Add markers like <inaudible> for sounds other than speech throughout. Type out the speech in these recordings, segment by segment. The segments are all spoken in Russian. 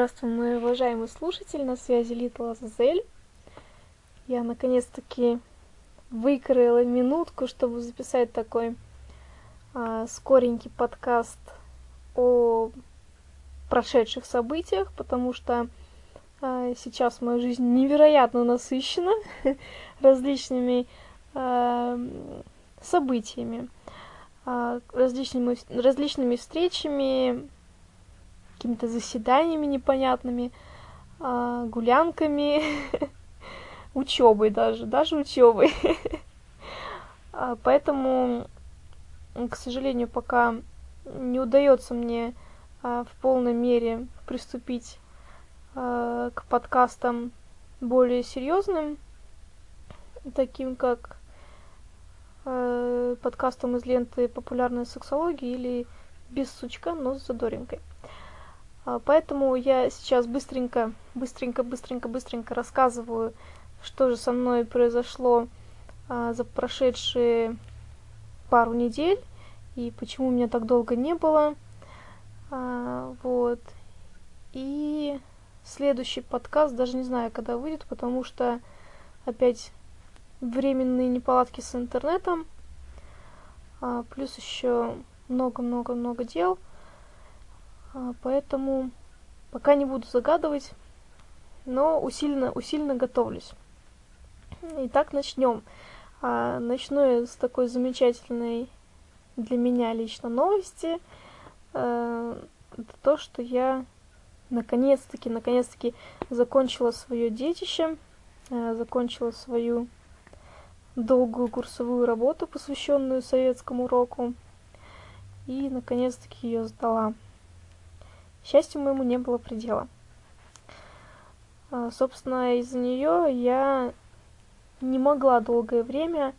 Здравствуй, мой уважаемый слушатель, на связи Литл Азазель. Я наконец-таки выкроила минутку, чтобы записать такой а, скоренький подкаст о прошедших событиях, потому что а, сейчас моя жизнь невероятно насыщена <laughs> различными а, событиями, а, различными, различными встречами, какими-то заседаниями непонятными, а, гулянками, <laughs> учебой даже, даже учебой. <laughs> А, поэтому, к сожалению, пока не удается мне а, в полной мере приступить к подкастам более серьезным, таким как подкастом из ленты популярной сексологии или без сучка, но с задоринкой. А, поэтому я сейчас быстренько, быстренько, быстренько, быстренько рассказываю, что же со мной произошло а, за прошедшие пару недель и почему меня так долго не было. А, вот. И следующий подкаст даже не знаю, когда выйдет, потому что опять временные неполадки с интернетом, плюс еще много-много-много дел – поэтому пока не буду загадывать, но усиленно, усиленно готовлюсь. Итак, начнем. А, начну я с такой замечательной для меня лично новости. А, это то, что я наконец-таки, наконец-таки закончила свое детище, закончила свою долгую курсовую работу, посвященную советскому уроку, и наконец-таки ее сдала. Счастью моему не было предела. А, собственно, из-за нее я не могла долгое время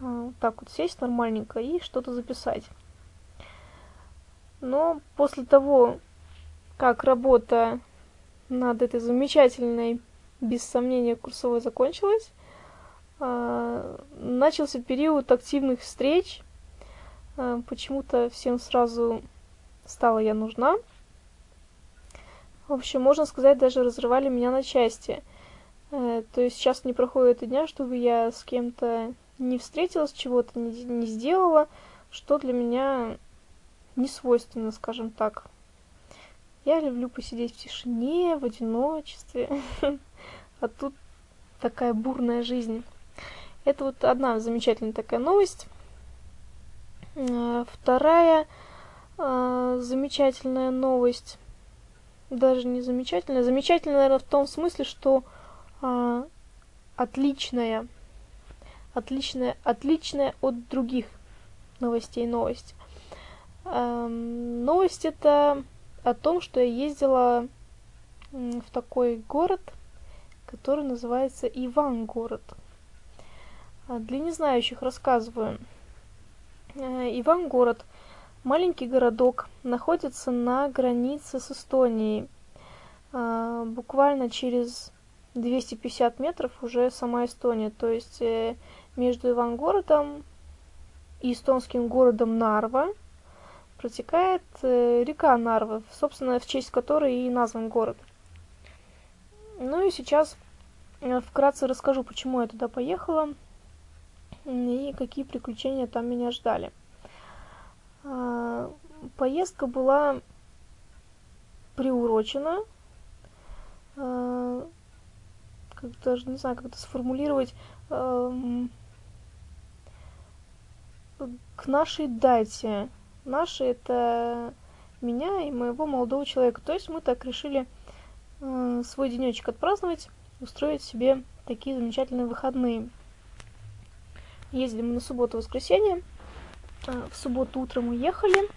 а, так вот сесть нормальненько и что-то записать. Но после того, как работа над этой замечательной, без сомнения, курсовой закончилась, а, начался период активных встреч. Почему-то всем сразу стала я нужна. В общем, можно сказать, даже разрывали меня на части. Э, то есть сейчас не проходит и дня, чтобы я с кем-то не встретилась, чего-то не, не сделала, что для меня не свойственно, скажем так. Я люблю посидеть в тишине, в одиночестве. <laughs> А тут такая бурная жизнь. Это вот одна замечательная такая новость. Э, вторая э, замечательная новость даже не замечательная. Замечательная, наверное, в том смысле, что а, отличная, отличная, отличная от других новостей новость. А, новость это о том, что я ездила в такой город, который называется Ивангород. А для незнающих рассказываю. Э, Ивангород – Маленький городок находится на границе с Эстонией. А, буквально через 250 метров уже сама Эстония. То есть э, между Ивангородом и эстонским городом Нарва протекает э, река Нарва, собственно, в честь которой и назван город. Ну и сейчас э, вкратце расскажу, почему я туда поехала и какие приключения там меня ждали. А, поездка была приурочена, а, как даже не знаю, как это сформулировать, к нашей дате. Наши это меня и моего молодого человека. То есть мы так решили а, свой денечек отпраздновать, устроить себе такие замечательные выходные. Ездили мы на субботу-воскресенье. А, в субботу утром уехали,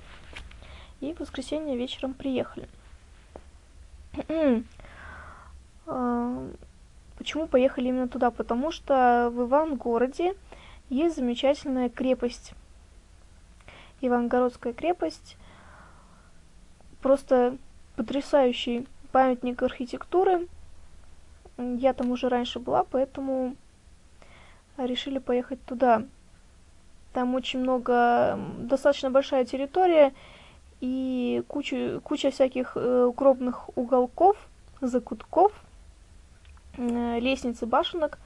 и в воскресенье вечером приехали. А, <clears throat> почему поехали именно туда? Потому что в Ивангороде есть замечательная крепость. Ивангородская крепость. Просто потрясающий памятник архитектуры. Я там уже раньше была, поэтому решили поехать туда. Там очень много, достаточно большая территория, и куча, куча всяких э, укромных уголков, закутков, э, лестницы башенок.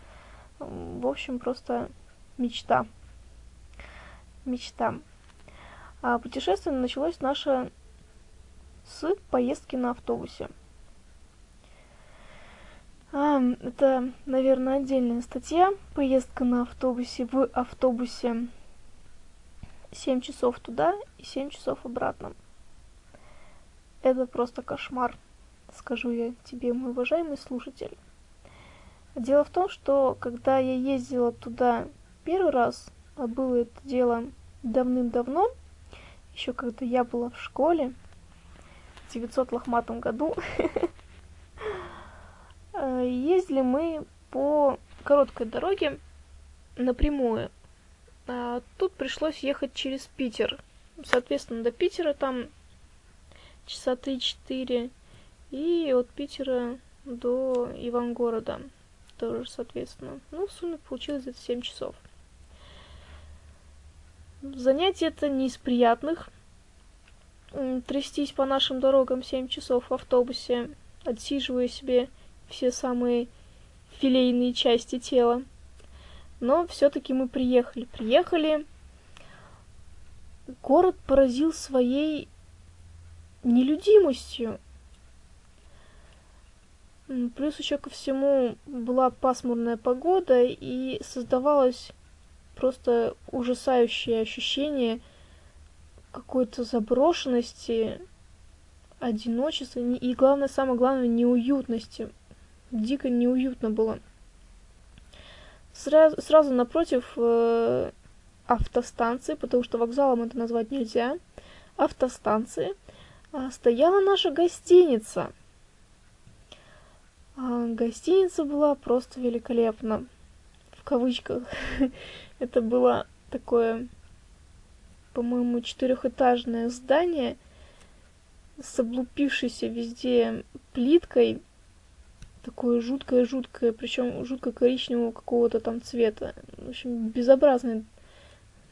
В общем, просто мечта. Мечта. А путешествие началось наше с поездки на автобусе. А, это, наверное, отдельная статья. Поездка на автобусе в автобусе 7 часов туда и 7 часов обратно. Это просто кошмар, скажу я тебе, мой уважаемый слушатель. Дело в том, что когда я ездила туда первый раз, а было это дело давным-давно, еще когда я была в школе, в 900 лохматом году, <laughs> э, ездили мы по короткой дороге напрямую. А тут пришлось ехать через Питер. Соответственно, до Питера там часа 3-4. И от Питера до Ивангорода тоже, соответственно. Ну, в сумме получилось где-то 7 часов. Занятие это не из приятных. Трястись по нашим дорогам 7 часов в автобусе, отсиживая себе все самые филейные части тела. Но все-таки мы приехали. Приехали. Город поразил своей нелюдимостью. Плюс еще ко всему была пасмурная погода и создавалось просто ужасающее ощущение какой-то заброшенности, одиночества и, главное, самое главное, неуютности. Дико неуютно было. Сразу, сразу напротив э, автостанции, потому что вокзалом это назвать нельзя, автостанции, э, стояла наша гостиница. А гостиница была просто великолепна. В кавычках. <laughs> это было такое, по-моему, четырехэтажное здание с облупившейся везде плиткой, такое жуткое-жуткое, причем жутко коричневого какого-то там цвета. В общем, безобразное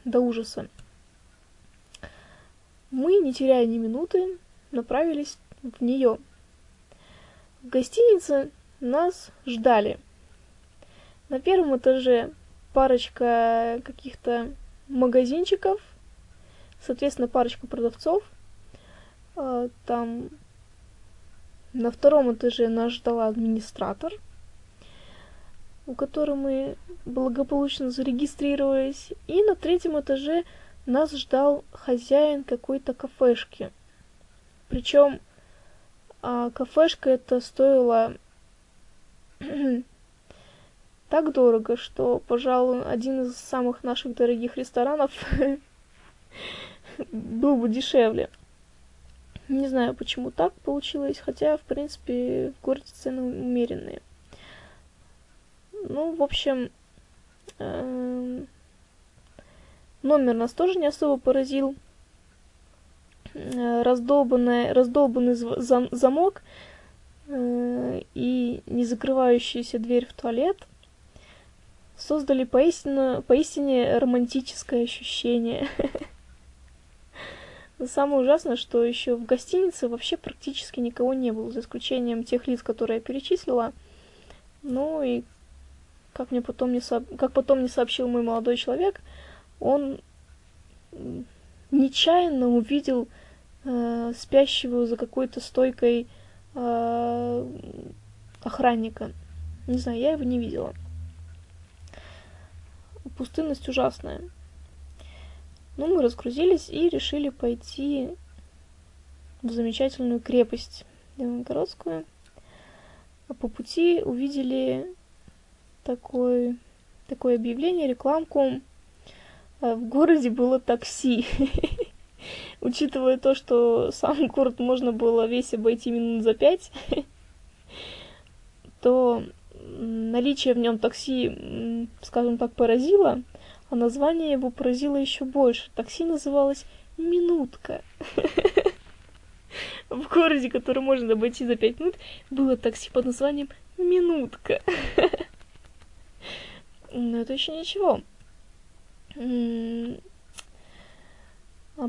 до ужаса. Мы, не теряя ни минуты, направились в нее. В гостинице нас ждали. На первом этаже парочка каких-то магазинчиков, соответственно, парочка продавцов. А, там на втором этаже нас ждала администратор, у которой мы благополучно зарегистрировались. И на третьем этаже нас ждал хозяин какой-то кафешки. Причем а, кафешка это стоила <clears throat> так дорого, что, пожалуй, один из самых наших дорогих ресторанов <laughs> был бы дешевле. Не знаю, почему так получилось, хотя, в принципе, в городе цены умеренные. Ну, в общем, эм, номер нас тоже не особо поразил. Э, раздолбанный, раздолбанный замок э, и не закрывающаяся дверь в туалет создали поистине, поистине романтическое ощущение. <laughs> Самое ужасное, что еще в гостинице вообще практически никого не было, за исключением тех лиц, которые я перечислила. Ну и как мне потом не со... как потом мне сообщил мой молодой человек, он нечаянно увидел э, спящего за какой-то стойкой э, охранника. Не знаю, я его не видела. Пустынность ужасная. Ну, мы разгрузились и решили пойти в замечательную крепость Ивангородскую. А по пути увидели такой, такое объявление, рекламку. А в городе было такси. <laughs> Учитывая то, что сам <laughs> город можно было весь обойти минут за пять, <laughs> то наличие в нем такси, скажем так, поразило, а название его поразило еще больше. Такси называлось «Минутка». <laughs> В городе, который можно обойти за пять минут, было такси под названием «Минутка». <laughs> Но это еще ничего.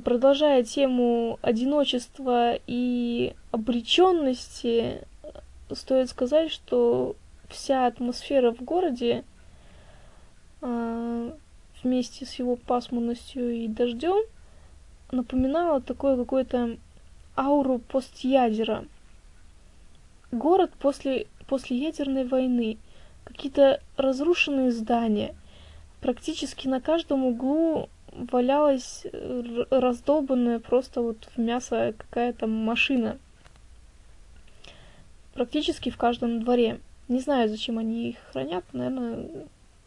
продолжая тему одиночества и обреченности, стоит сказать, что вся атмосфера в городе а, вместе с его пасмурностью и дождем напоминала такое какое-то ауру постядера. Город после, после ядерной войны, какие-то разрушенные здания. Практически на каждом углу валялась раздолбанная просто вот в мясо какая-то машина. Практически в каждом дворе. Не знаю, зачем они их хранят, наверное,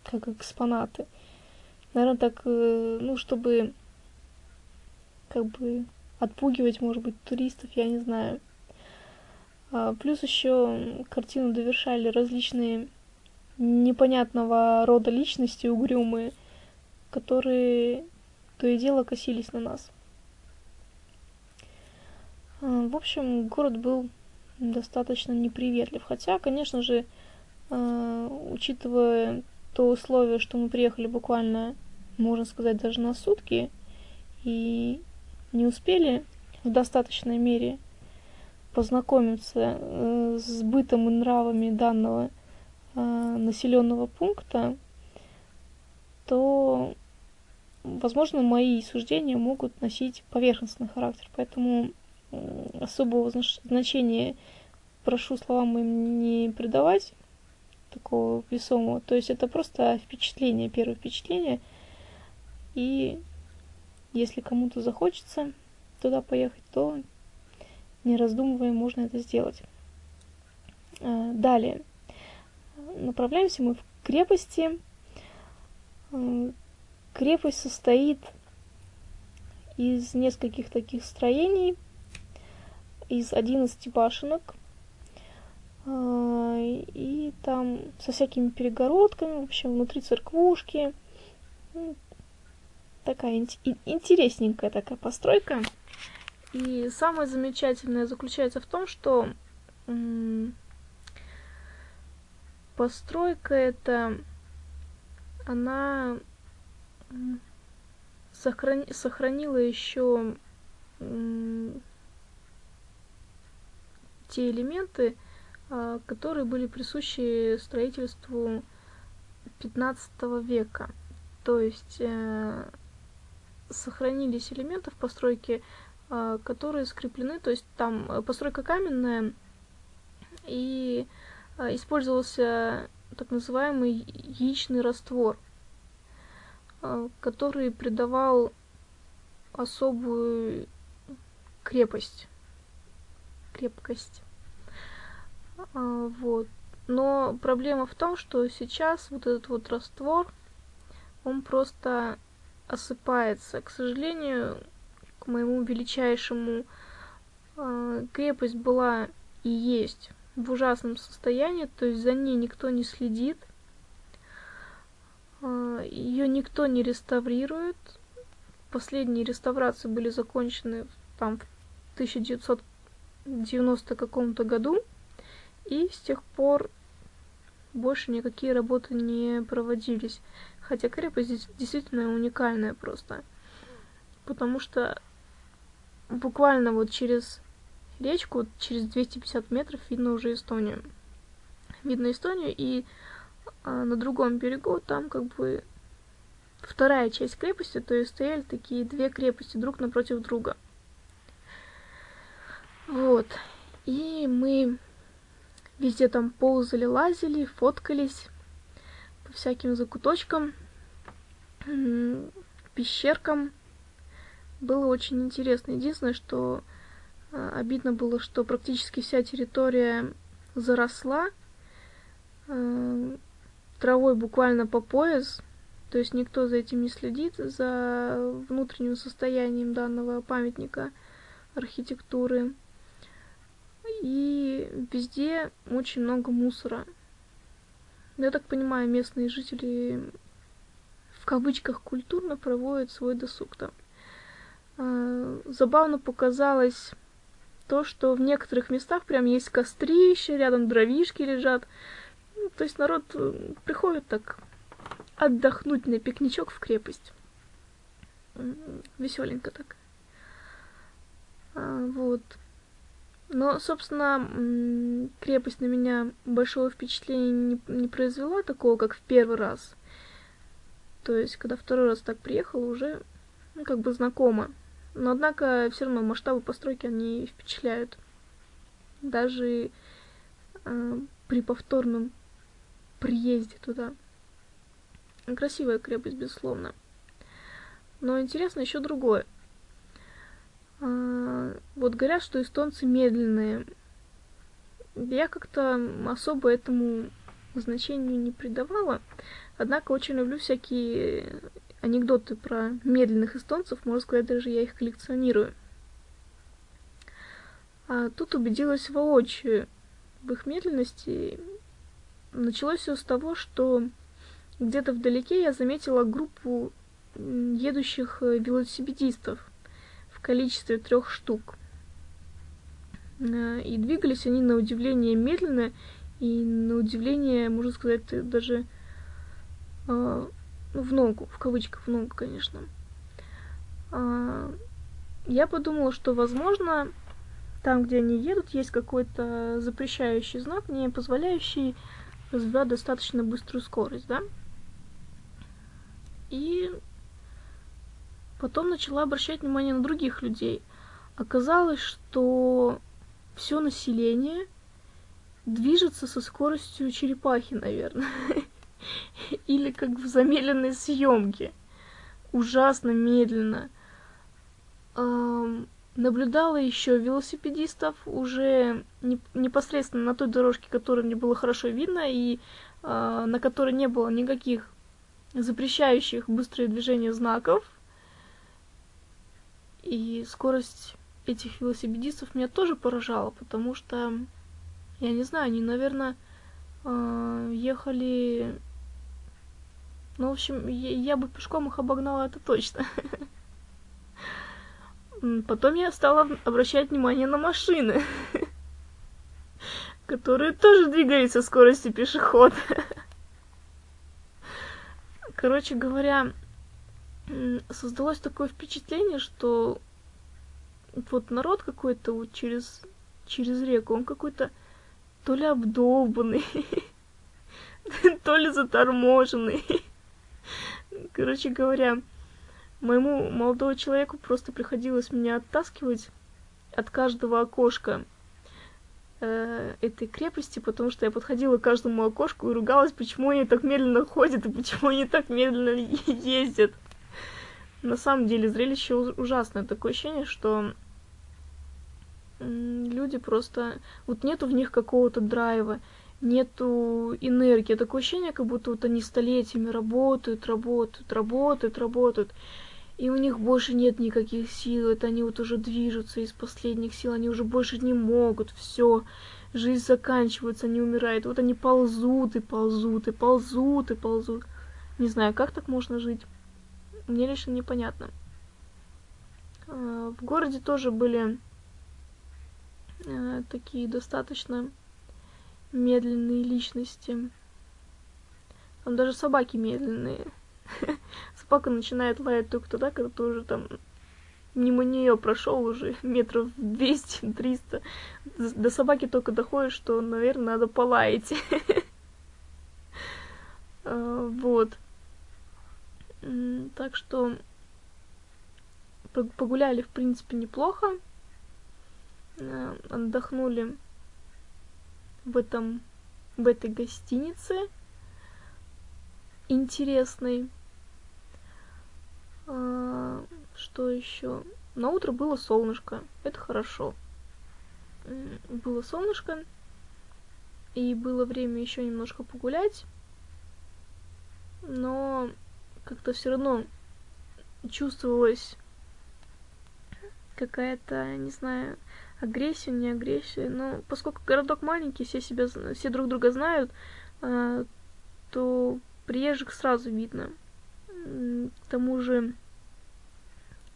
как экспонаты. Наверное, так, э, ну, чтобы как бы отпугивать, может быть, туристов, я не знаю. А, плюс еще картину довершали различные непонятного рода личности угрюмые, которые то и дело косились на нас. А, в общем, город был достаточно неприветлив. Хотя, конечно же, а, учитывая то условие, что мы приехали буквально, можно сказать, даже на сутки, и не успели в достаточной мере познакомиться э, с бытом и нравами данного э, населенного пункта, то, возможно, мои суждения могут носить поверхностный характер. Поэтому особого значения прошу словам им не придавать такого весомого. То есть это просто впечатление, первое впечатление. И если кому-то захочется туда поехать, то не раздумывая можно это сделать. А, далее. Направляемся мы в крепости. А, крепость состоит из нескольких таких строений, из 11 башенок, а, и там со всякими перегородками, в общем, внутри церквушки, такая интересненькая такая постройка. И самое замечательное заключается в том, что постройка эта, она сохрани, сохранила еще те элементы, а, которые были присущи строительству 15 века. То есть э, сохранились элементы в постройке, а, которые скреплены, то есть там э, постройка каменная, и а, использовался так называемый яичный раствор, а, который придавал особую крепость, крепкость. Вот. Но проблема в том, что сейчас вот этот вот раствор, он просто осыпается. К сожалению, к моему величайшему, э, крепость была и есть в ужасном состоянии, то есть за ней никто не следит, э, ее никто не реставрирует. Последние реставрации были закончены там в 1990 каком-то году, и с тех пор больше никакие работы не проводились. Хотя крепость действительно уникальная просто. Потому что буквально вот через речку, через 250 метров видно уже Эстонию. Видно Эстонию, и а, на другом берегу там как бы вторая часть крепости, то есть стояли такие две крепости друг напротив друга. Вот. И мы везде там ползали, лазили, фоткались всяким закуточкам, пещеркам. Было очень интересно. Единственное, что э, обидно было, что практически вся территория заросла э, травой буквально по пояс. То есть никто за этим не следит, за внутренним состоянием данного памятника архитектуры. И везде очень много мусора. Я так понимаю, местные жители в кавычках культурно проводят свой досуг там. А, забавно показалось то, что в некоторых местах прям есть кострище, рядом дровишки лежат. Ну, то есть народ э, приходит так отдохнуть на пикничок в крепость. Веселенько так. А, вот. Но, собственно, крепость на меня большого впечатления не, не произвела, такого, как в первый раз. То есть, когда второй раз так приехала, уже ну, как бы знакома. Но, однако, все равно масштабы постройки, они впечатляют. Даже э, при повторном приезде туда. Красивая крепость, безусловно. Но интересно еще другое. А, вот говорят, что эстонцы медленные. Я как-то особо этому значению не придавала. Однако очень люблю всякие анекдоты про медленных эстонцев. Можно сказать, даже я их коллекционирую. А тут убедилась воочию в их медленности. Началось все с того, что где-то вдалеке я заметила группу едущих э, велосипедистов количестве трех штук. Э, и двигались они на удивление медленно и на удивление, можно сказать, даже э, в ногу, в кавычках в ногу, конечно. А, я подумала, что, возможно, там, где они едут, есть какой-то запрещающий знак, не позволяющий развивать достаточно быструю скорость, да? И потом начала обращать внимание на других людей. Оказалось, что все население движется со скоростью черепахи, наверное. <laughs> Или как в замедленной съемке. Ужасно медленно. Наблюдала еще велосипедистов уже не, непосредственно на той дорожке, которую мне было хорошо видно, и э, на которой не было никаких запрещающих быстрое движение знаков. И скорость этих велосипедистов меня тоже поражала, потому что, я не знаю, они, наверное, э, ехали... Ну, в общем, я, бы пешком их обогнала, это точно. Потом я стала обращать внимание на машины, которые тоже двигаются со скоростью пешехода. Короче говоря, создалось такое впечатление, что вот народ какой-то вот через, через реку, он какой-то то ли обдолбанный, <laughs> то ли заторможенный. Короче говоря, моему молодому человеку просто приходилось меня оттаскивать от каждого окошка э, этой крепости, потому что я подходила к каждому окошку и ругалась, почему они так медленно ходят и почему они так медленно ездят. На самом деле зрелище ужасное. Такое ощущение, что люди просто... Вот нету в них какого-то драйва, нету энергии. Такое ощущение, как будто вот они столетиями работают, работают, работают, работают. И у них больше нет никаких сил, это они вот уже движутся из последних сил, они уже больше не могут, все, жизнь заканчивается, они умирают. Вот они ползут и ползут, и ползут, и ползут. Не знаю, как так можно жить. Мне лично непонятно. А, в городе тоже были а, такие достаточно медленные личности. Там даже собаки медленные. <laughs> Собака начинает лаять только тогда, когда ты уже там мимо нее прошел уже <laughs> метров 200-300. До собаки только доходит, что, наверное, надо полаять. А, <laughs> вот. Так что погуляли, в принципе, неплохо. А, отдохнули в этом в этой гостинице интересной. А, что еще? На утро было солнышко. Это хорошо. Было солнышко. И было время еще немножко погулять. Но как-то все равно чувствовалась какая-то, не знаю, агрессия, не агрессия. Но поскольку городок маленький, все себя, все друг друга знают, а, то приезжих сразу видно. К тому же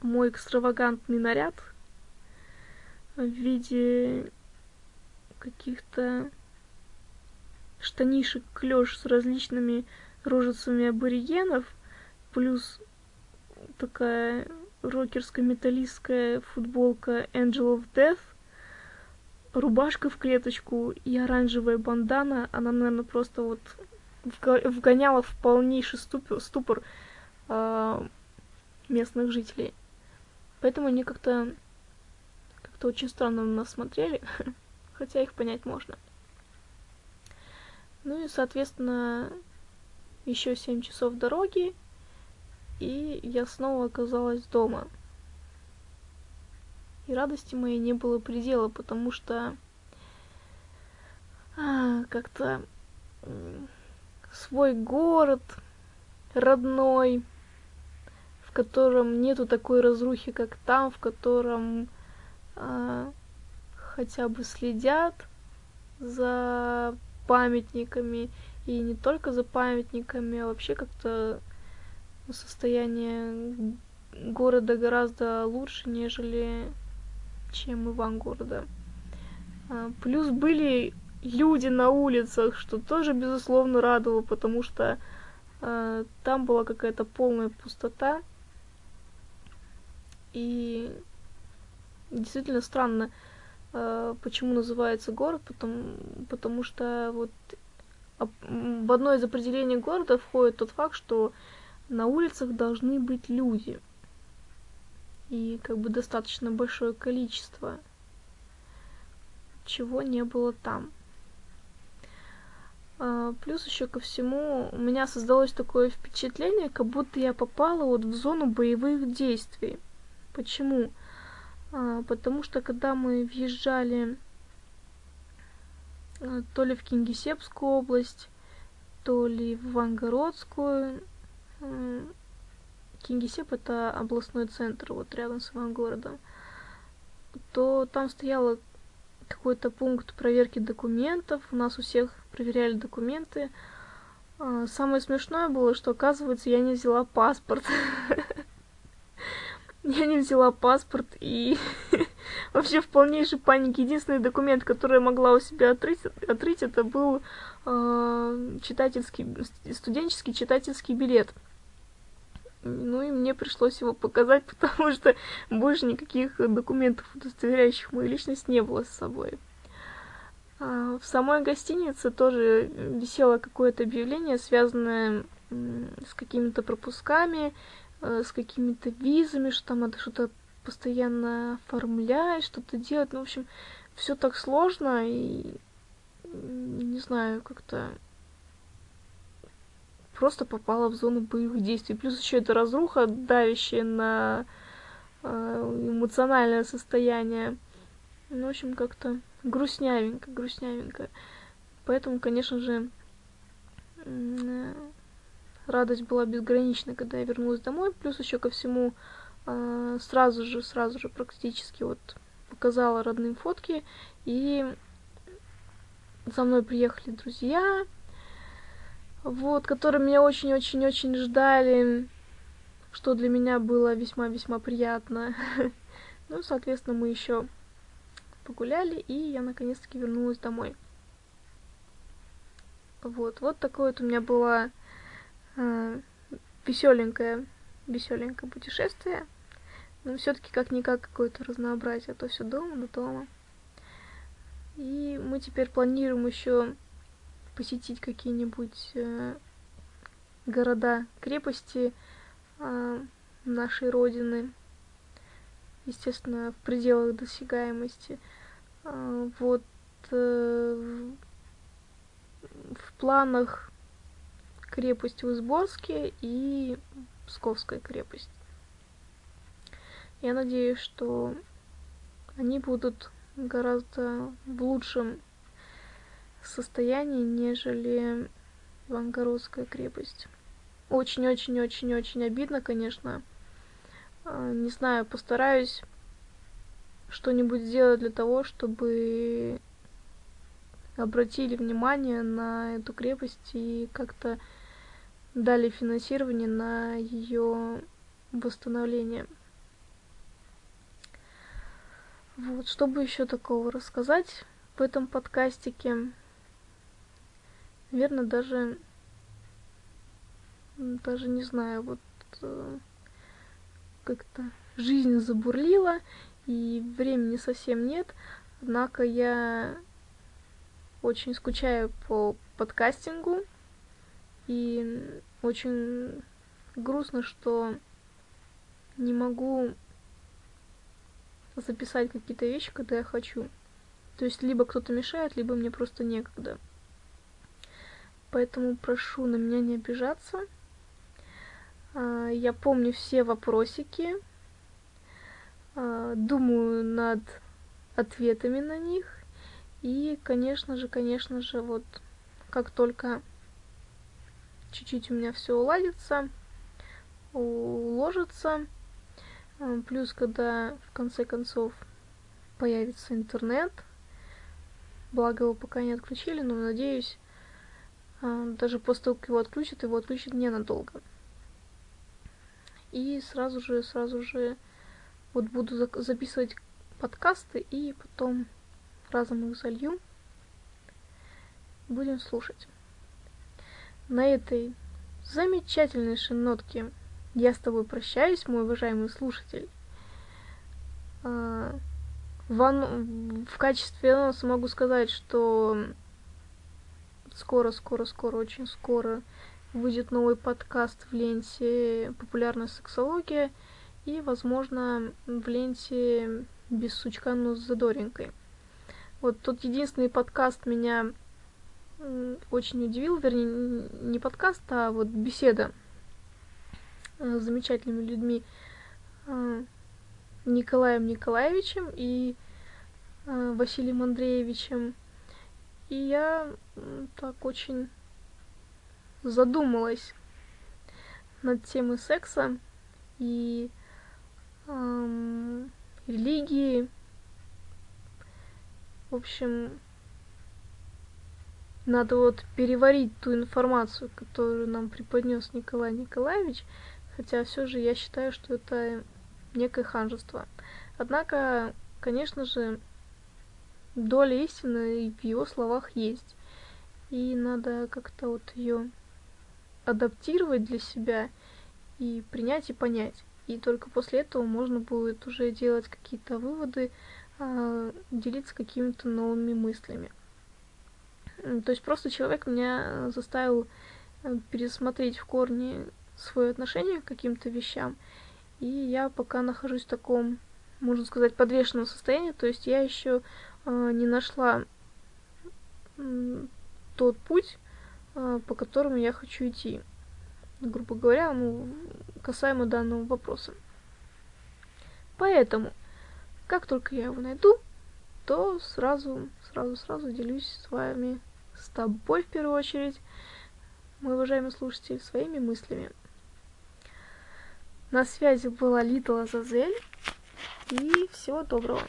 мой экстравагантный наряд в виде каких-то штанишек клеш с различными рожицами аборигенов, плюс такая рокерско-металлистская футболка Angel of Death, рубашка в клеточку и оранжевая бандана, она, наверное, просто вот вгоняла в полнейший ступор, ступор э, местных жителей. Поэтому они как-то как-то очень странно на нас смотрели, <laughs> хотя их понять можно. Ну и, соответственно, еще 7 часов дороги, и я снова оказалась дома. И радости моей не было предела, потому что а, как-то свой город родной, в котором нету такой разрухи, как там, в котором а, хотя бы следят за памятниками и не только за памятниками, а вообще как-то состояние города гораздо лучше, нежели чем Ивангорода. А, плюс были люди на улицах, что тоже, безусловно, радовало, потому что э, там была какая-то полная пустота. И действительно странно, э, почему называется город, потому, потому что вот в одно из определений города входит тот факт, что на улицах должны быть люди. И как бы достаточно большое количество, чего не было там. А, плюс еще ко всему у меня создалось такое впечатление, как будто я попала вот в зону боевых действий. Почему? А, потому что когда мы въезжали а, то ли в Кингисеппскую область, то ли в Вангородскую, Кингисепп это областной центр, вот рядом с Ивангородом, то там стояло какой-то пункт проверки документов, у нас у всех проверяли документы. А, самое смешное было, что, оказывается, я не взяла паспорт. <laughs> Я не взяла паспорт и <laughs> вообще в полнейшей панике. Единственный документ, который я могла у себя отрыть, отрыть это был э, читательский, студенческий читательский билет. Ну и мне пришлось его показать, <laughs> потому что больше никаких документов, удостоверяющих мою личность, не было с собой. А в самой гостинице тоже висело какое-то объявление, связанное с какими-то пропусками, э, с какими-то визами, что там надо что-то постоянно оформлять, что-то делать. Ну, в общем, все так сложно и не знаю, как-то просто попала в зону боевых действий. Плюс еще это разруха, давящая на э, эмоциональное состояние. Ну, в общем, как-то грустнявенько, грустнявенько. Поэтому, конечно же, радость была безгранична, когда я вернулась домой. Плюс еще ко всему э, сразу же, сразу же практически вот показала родным фотки. И за мной приехали друзья, вот, которые меня очень-очень-очень ждали, что для меня было весьма-весьма приятно. <laughs> Ну, соответственно, мы еще погуляли, и я наконец-таки вернулась домой. Вот, вот такое вот у меня было э, веселенькое, веселенькое путешествие. Но все-таки как-никак какое-то разнообразие, то все дома до дома. И мы теперь планируем еще посетить какие-нибудь э, города, крепости э, нашей родины, естественно, в пределах досягаемости. Э, вот в планах крепость в Изборске и Псковская крепость. Я надеюсь, что они будут гораздо в лучшем состоянии, нежели Ивангородская крепость. Очень-очень-очень-очень обидно, конечно. А, не знаю, постараюсь что-нибудь сделать для того, чтобы обратили внимание на эту крепость и как-то дали финансирование на ее восстановление. Вот, чтобы еще такого рассказать в этом подкастике. Наверное, даже даже не знаю, вот э, как-то жизнь забурлила, и времени совсем нет. Однако я очень скучаю по подкастингу, и очень грустно, что не могу записать какие-то вещи, когда я хочу. То есть либо кто-то мешает, либо мне просто некогда. Поэтому прошу на меня не обижаться. А, я помню все вопросики, а, думаю над ответами на них. И, конечно же, конечно же, вот как только чуть-чуть у меня все уладится, уложится, а, плюс когда в конце концов появится интернет, благо его пока не отключили, но надеюсь, даже после того, как его отключат, его отключат ненадолго. И сразу же, сразу же вот буду записывать подкасты и потом разом их залью. Будем слушать. На этой замечательной нотке я с тобой прощаюсь, мой уважаемый слушатель. А, в, в качестве анонса могу сказать, что скоро, скоро, скоро, очень скоро выйдет новый подкаст в ленте «Популярная сексология» и, возможно, в ленте «Без сучка, но с задоринкой». Вот тот единственный подкаст меня очень удивил, вернее, не подкаст, а вот беседа с замечательными людьми а, Николаем Николаевичем и а, Василием Андреевичем. И я так очень задумалась над темой секса и эм, религии. В общем, надо вот переварить ту информацию, которую нам преподнес Николай Николаевич, хотя все же я считаю, что это некое ханжество. Однако, конечно же, доля истины в его словах есть. И надо как-то вот ее адаптировать для себя и принять и понять. И только после этого можно будет уже делать какие-то выводы, э, делиться какими-то новыми мыслями. То есть просто человек меня заставил э, пересмотреть в корне свое отношение к каким-то вещам. И я пока нахожусь в таком, можно сказать, подвешенном состоянии. То есть я еще не нашла тот путь, а, по которому я хочу идти. Грубо говоря, ну, касаемо данного вопроса. Поэтому, как только я его найду, то сразу, сразу, сразу делюсь с вами, с тобой в первую очередь, мой уважаемый слушатель, своими мыслями. На связи была Литла Азазель, и всего доброго.